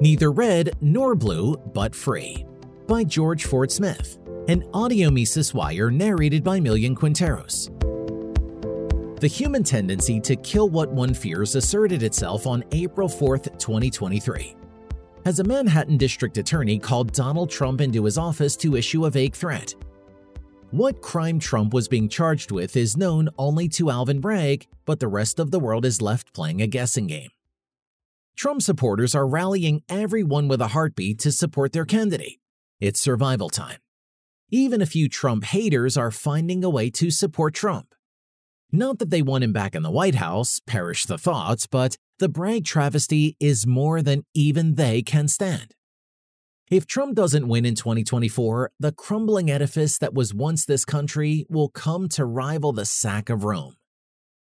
Neither Red nor Blue, but Free by George Ford Smith, an audio Mises Wire narrated by Millian Quinteros. The human tendency to kill what one fears asserted itself on April 4, 2023. As a Manhattan district attorney called Donald Trump into his office to issue a vague threat. What crime Trump was being charged with is known only to Alvin Bragg, but the rest of the world is left playing a guessing game. Trump supporters are rallying everyone with a heartbeat to support their candidate. It's survival time. Even a few Trump haters are finding a way to support Trump. Not that they want him back in the White House, perish the thoughts, but the Bragg travesty is more than even they can stand. If Trump doesn't win in 2024, the crumbling edifice that was once this country will come to rival the sack of Rome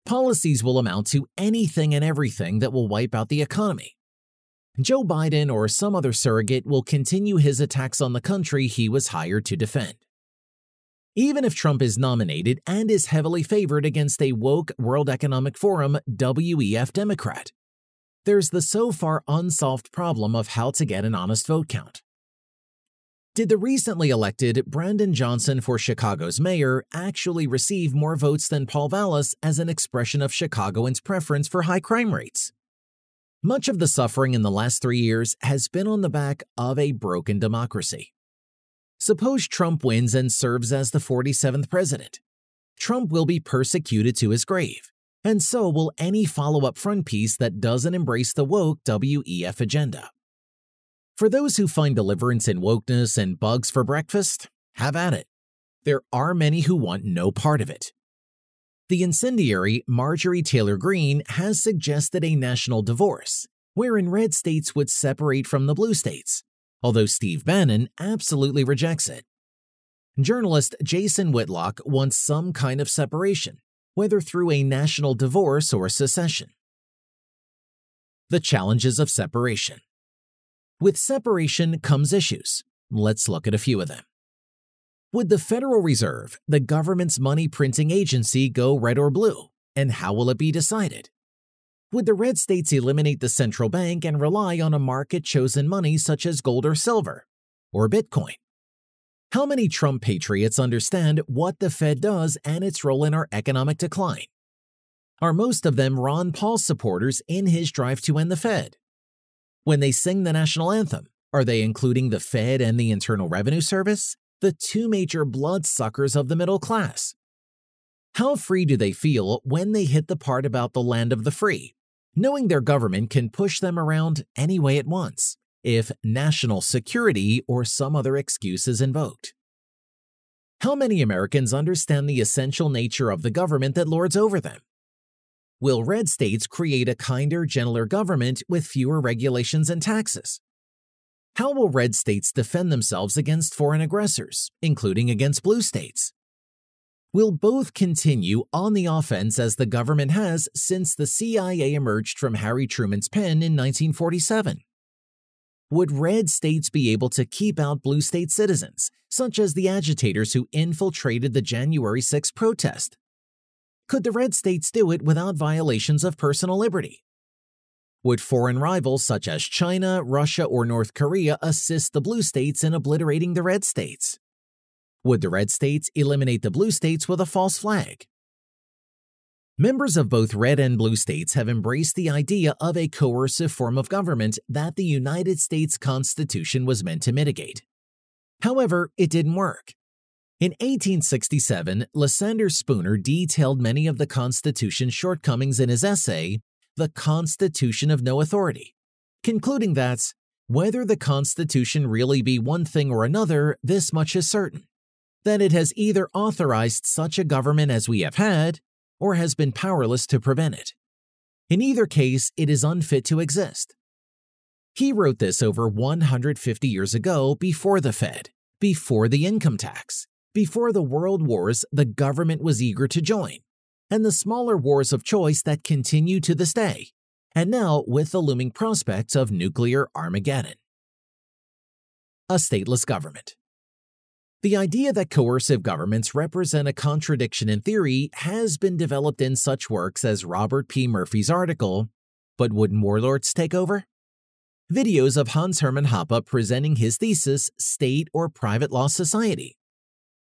policies will amount to anything and everything that will wipe out the economy. Joe Biden or some other surrogate will continue his attacks on the country he was hired to defend. Even if Trump is nominated and is heavily favored against a woke World Economic Forum WEF Democrat, there's the so far unsolved problem of how to get an honest vote count. Did the recently elected Brandon Johnson for Chicago's mayor actually receive more votes than Paul Vallas as an expression of Chicagoans' preference for high crime rates? Much of the suffering in the last three years has been on the back of a broken democracy. Suppose Trump wins and serves as the 47th president. Trump will be persecuted to his grave, and so will any follow up front piece that doesn't embrace the woke WEF agenda. For those who find deliverance in wokeness and bugs for breakfast, have at it. There are many who want no part of it. The incendiary Marjorie Taylor Greene has suggested a national divorce, wherein red states would separate from the blue states, although Steve Bannon absolutely rejects it. Journalist Jason Whitlock wants some kind of separation, whether through a national divorce or secession. The challenges of separation. With separation comes issues. Let's look at a few of them. Would the Federal Reserve, the government's money printing agency, go red or blue? And how will it be decided? Would the red states eliminate the central bank and rely on a market chosen money such as gold or silver? Or Bitcoin? How many Trump patriots understand what the Fed does and its role in our economic decline? Are most of them Ron Paul supporters in his drive to end the Fed? When they sing the national anthem, are they including the Fed and the Internal Revenue Service, the two major bloodsuckers of the middle class? How free do they feel when they hit the part about the land of the free, knowing their government can push them around any way it wants, if national security or some other excuse is invoked? How many Americans understand the essential nature of the government that lords over them? Will red states create a kinder, gentler government with fewer regulations and taxes? How will red states defend themselves against foreign aggressors, including against blue states? Will both continue on the offense as the government has since the CIA emerged from Harry Truman's pen in 1947? Would red states be able to keep out blue state citizens, such as the agitators who infiltrated the January 6 protest? Could the red states do it without violations of personal liberty? Would foreign rivals such as China, Russia, or North Korea assist the blue states in obliterating the red states? Would the red states eliminate the blue states with a false flag? Members of both red and blue states have embraced the idea of a coercive form of government that the United States Constitution was meant to mitigate. However, it didn't work. In 1867, Lysander Spooner detailed many of the Constitution's shortcomings in his essay, The Constitution of No Authority, concluding that, whether the Constitution really be one thing or another, this much is certain that it has either authorized such a government as we have had, or has been powerless to prevent it. In either case, it is unfit to exist. He wrote this over 150 years ago before the Fed, before the income tax, before the world wars the government was eager to join, and the smaller wars of choice that continue to this day, and now with the looming prospects of nuclear Armageddon. A stateless government. The idea that coercive governments represent a contradiction in theory has been developed in such works as Robert P. Murphy's article, But Wouldn't Warlords Take Over? videos of Hans Hermann Hoppe presenting his thesis, State or Private Law Society,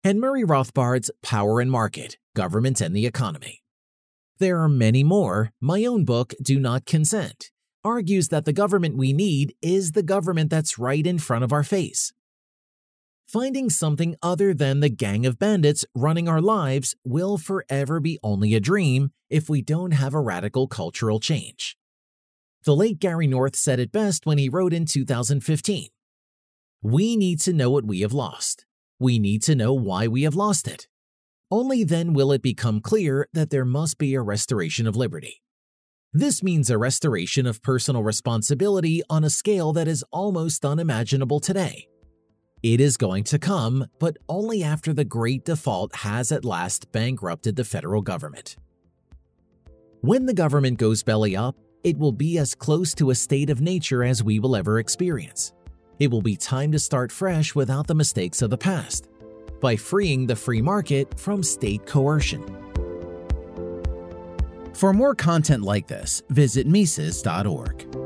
and Murray Rothbard's Power and Market, Government and the Economy. There are many more. My own book, Do Not Consent, argues that the government we need is the government that's right in front of our face. Finding something other than the gang of bandits running our lives will forever be only a dream if we don't have a radical cultural change. The late Gary North said it best when he wrote in 2015 We need to know what we have lost. We need to know why we have lost it. Only then will it become clear that there must be a restoration of liberty. This means a restoration of personal responsibility on a scale that is almost unimaginable today. It is going to come, but only after the great default has at last bankrupted the federal government. When the government goes belly up, it will be as close to a state of nature as we will ever experience. It will be time to start fresh without the mistakes of the past, by freeing the free market from state coercion. For more content like this, visit Mises.org.